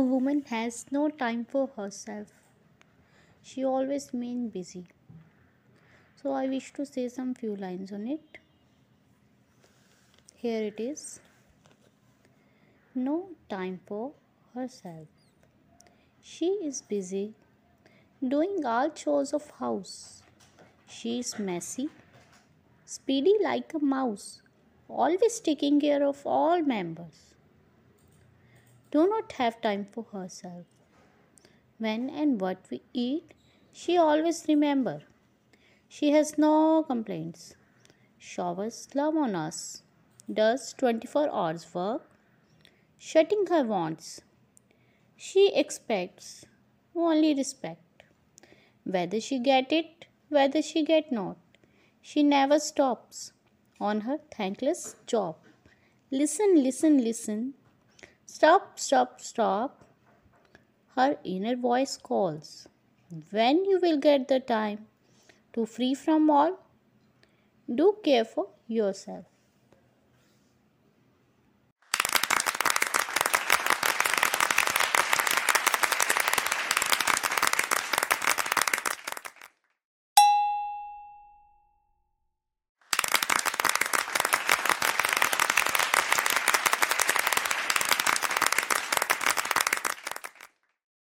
woman has no time for herself. She always remains busy. So I wish to say some few lines on it. Here it is. No time for herself. She is busy doing all chores of house. She is messy, speedy like a mouse, always taking care of all members do not have time for herself. When and what we eat, she always remember. She has no complaints. Showers love on us. Does 24 hours work. Shutting her wants. She expects only respect. Whether she get it, whether she get not. She never stops on her thankless job. Listen, listen, listen Stop, stop, stop. Her inner voice calls. When you will get the time to free from all, do care for yourself.